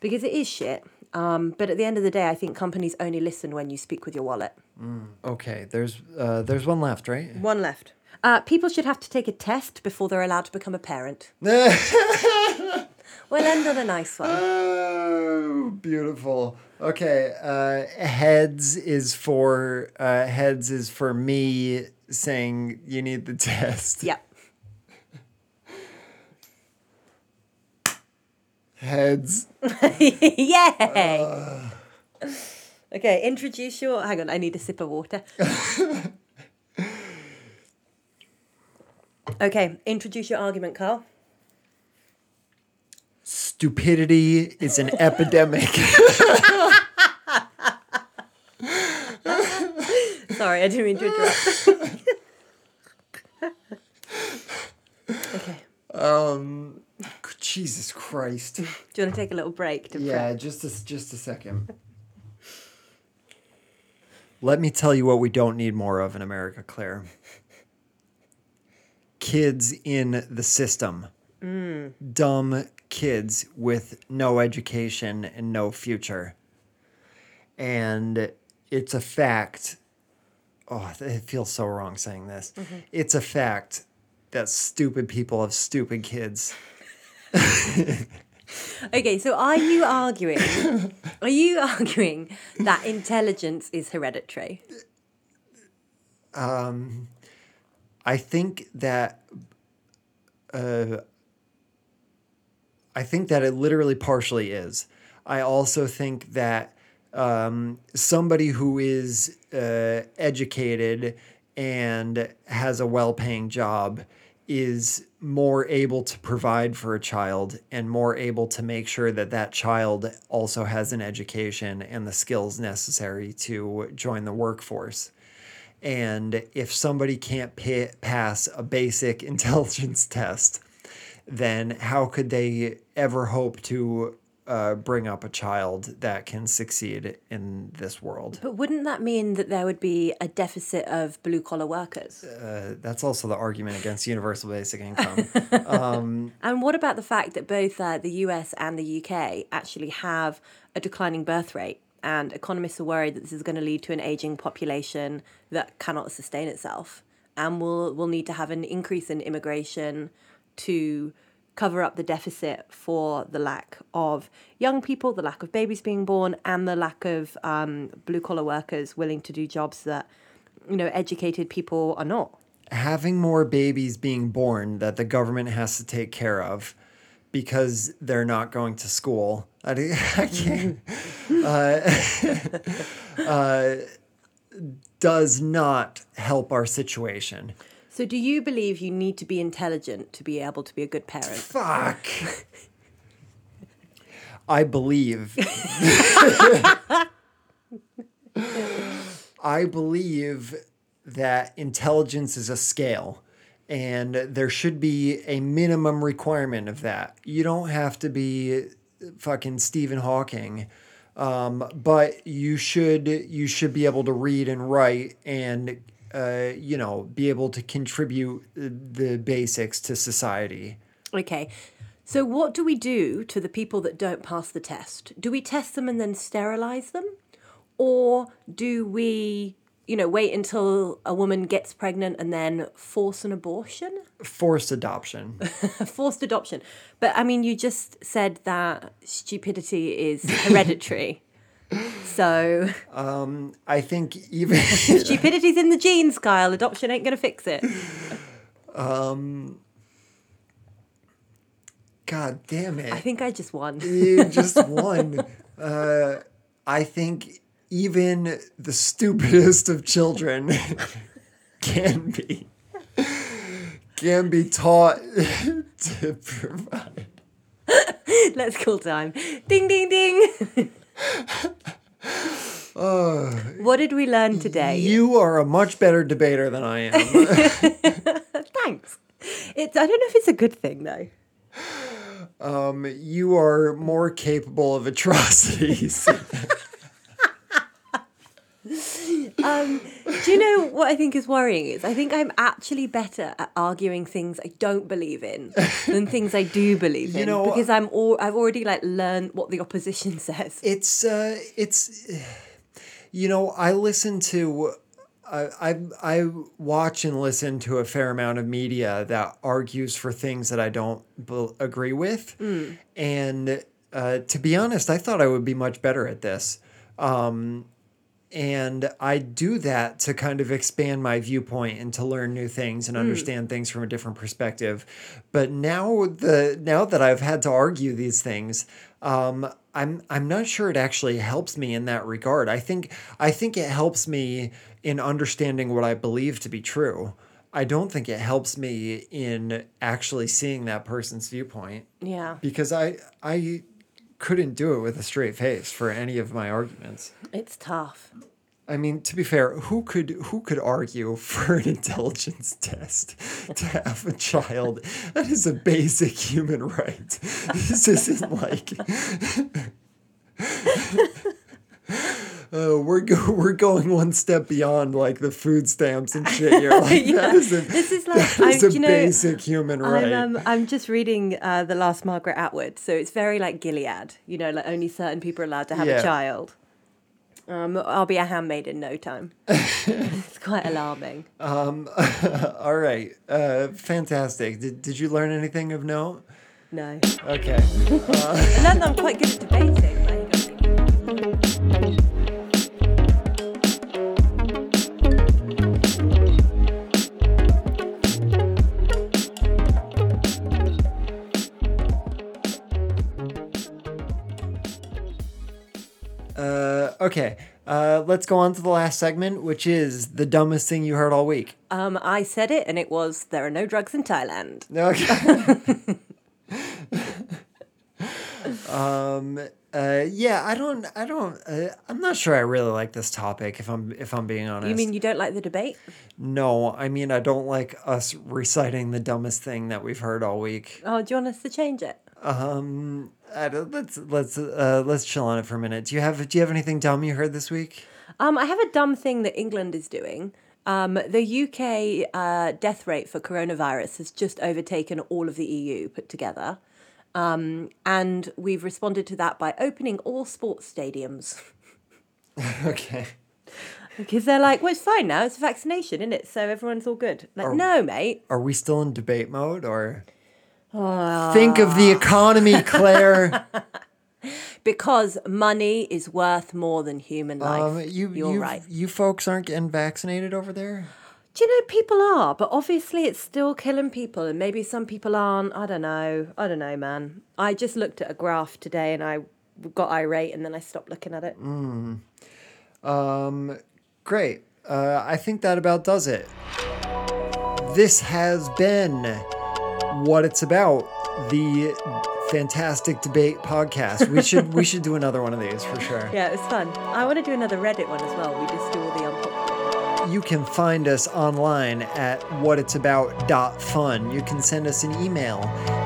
because it is shit. Um, but at the end of the day, I think companies only listen when you speak with your wallet. okay, there's uh there's one left, right? One left. Uh, people should have to take a test before they're allowed to become a parent. we'll end on a nice one. Oh, beautiful. Okay, uh, heads is for uh, heads is for me saying you need the test. Yep. Heads. Yay! okay, introduce your. Hang on, I need a sip of water. okay, introduce your argument, Carl. Stupidity is an epidemic. Sorry, I didn't mean to interrupt. okay, um, Jesus Christ. do you want to take a little break to Yeah, prep? just a, just a second. Let me tell you what we don't need more of in America, Claire. Kids in the system. Dumb kids with no education and no future. And it's a fact. Oh, it feels so wrong saying this. It's a fact that stupid people have stupid kids. Okay, so are you arguing? are you arguing that intelligence is hereditary? Um, I think that uh, I think that it literally partially is. I also think that um, somebody who is uh, educated and has a well-paying job is more able to provide for a child and more able to make sure that that child also has an education and the skills necessary to join the workforce. And if somebody can't pa pass a basic intelligence test, then how could they ever hope to uh, bring up a child that can succeed in this world? But wouldn't that mean that there would be a deficit of blue collar workers? Uh, that's also the argument against universal basic income. And what about the fact that both uh, the US and the UK actually have a declining birth rate? And economists are worried that this is going to lead to an aging population that cannot sustain itself. And we'll, we'll need to have an increase in immigration to cover up the deficit for the lack of young people, the lack of babies being born, and the lack of um, blue collar workers willing to do jobs that, you know, educated people are not. having more babies being born that the government has to take care of because they're not going to school. I, I can't. uh, uh, does not help our situation. So, do you believe you need to be intelligent to be able to be a good parent? Fuck. I believe. I believe that intelligence is a scale and there should be a minimum requirement of that. You don't have to be fucking Stephen Hawking. Um, but you should you should be able to read and write and uh, you know be able to contribute the basics to society. Okay. So, what do we do to the people that don't pass the test? Do we test them and then sterilize them? Or do we, you know, wait until a woman gets pregnant and then force an abortion? Forced adoption. Forced adoption. But I mean, you just said that stupidity is hereditary. so, I think even stupidity's in the genes, Kyle. Adoption ain't to fix it. God damn it! I think I just won. You just won. Uh, I think even the stupidest of children can be can be taught to provide. Let's call time. Ding, ding, ding. What did we learn today? You are a much better debater than I am. Thanks. It's I don't know if it's a good thing though. Um, you are more capable of atrocities. Do you know what I think is worrying is? I think I'm actually better at arguing things I don't believe in than things I do believe in know- because I'm all I've already like learned what the opposition says. it's uh it's you know i listen to I, I I watch and listen to a fair amount of media that argues for things that I don't bel agree with, and uh, to be honest, I thought I would be much better at this, um, and I do that to kind of expand my viewpoint and to learn new things and understand things from a different perspective. But now the now that I've had to argue these things, um, I'm I'm not sure it actually helps me in that regard. I think I think it helps me in understanding what I believe to be true. I don't think it helps me in actually seeing that person's viewpoint Yeah. because I I couldn't do it with a straight face for any of my arguments. It's tough. I mean, to be fair, who could who could argue for an intelligence test to have a child? That is a basic human right. This isn't like uh, we're go- we're going one step beyond like the food stamps and shit. You're like Yeah. that is a This is like is I, a you know, basic human right. I'm, um, I'm just reading uh, The Last Margaret Atwood, so it's very like Gilead, you know, like only certain people are allowed to have Yeah. a child. Um, I'll be a handmaid in no time. it's quite alarming. All right, uh, fantastic. Did did you learn anything of note? No. Okay. I learned that I'm quite good at debating. Uh, okay. Uh, let's go on to the last segment, which is the dumbest thing you heard all week. Um, I said it, and it was there are no drugs in Thailand. Okay. um. Uh. Yeah. I don't. I don't. Uh, I'm not sure. I really like this topic. If I'm. If I'm being honest. You mean you don't like the debate? No. I mean I don't like us reciting the dumbest thing that we've heard all week. Oh, do you want us to change it? Um. I don't, let's let's uh let's chill on it for a minute. Do you have Do you have anything dumb you heard this week? Um, I have a dumb thing that England is doing. Um, the UK uh, death rate for coronavirus has just overtaken all of the EU put together. Um, and we've responded to that by opening all sports stadiums. Okay. Because they're like, well, it's fine now. It's a vaccination, isn't it? So everyone's all good. Like, no, mate. Are we still in debate mode or? Think of the economy, Claire. Because money is worth more than human life. Um, you, You're you, right. you folks aren't getting vaccinated over there. Do you know people are, but obviously it's still killing people, and maybe some people aren't. I don't know. I don't know, man. I just looked at a graph today and I got irate, and then I stopped looking at it. Mm. Um, great. Uh, I think that about does it. This has been what it's about. The fantastic debate podcast. We should we should do another one of these for sure. Yeah, it was fun. I want to do another Reddit one as well. We just do all the unpopular. You can find us online at whatitsabout.fun. You can send us an email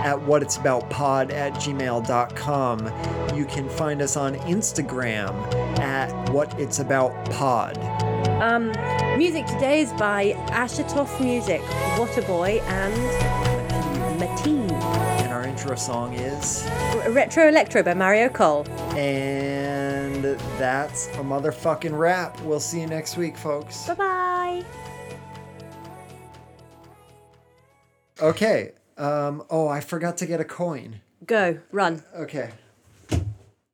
at whatitsaboutpod at gmail.com. You can find us on Instagram at whatitsaboutpod. Um, music today is by Ashatoth Music, Waterboy, and Mateen. And our intro song is. Retro Electro by Mario Cole. And that's a motherfucking wrap. We'll see you next week, folks. Bye bye. Okay. Um, oh, I forgot to get a coin. Go, run. Okay.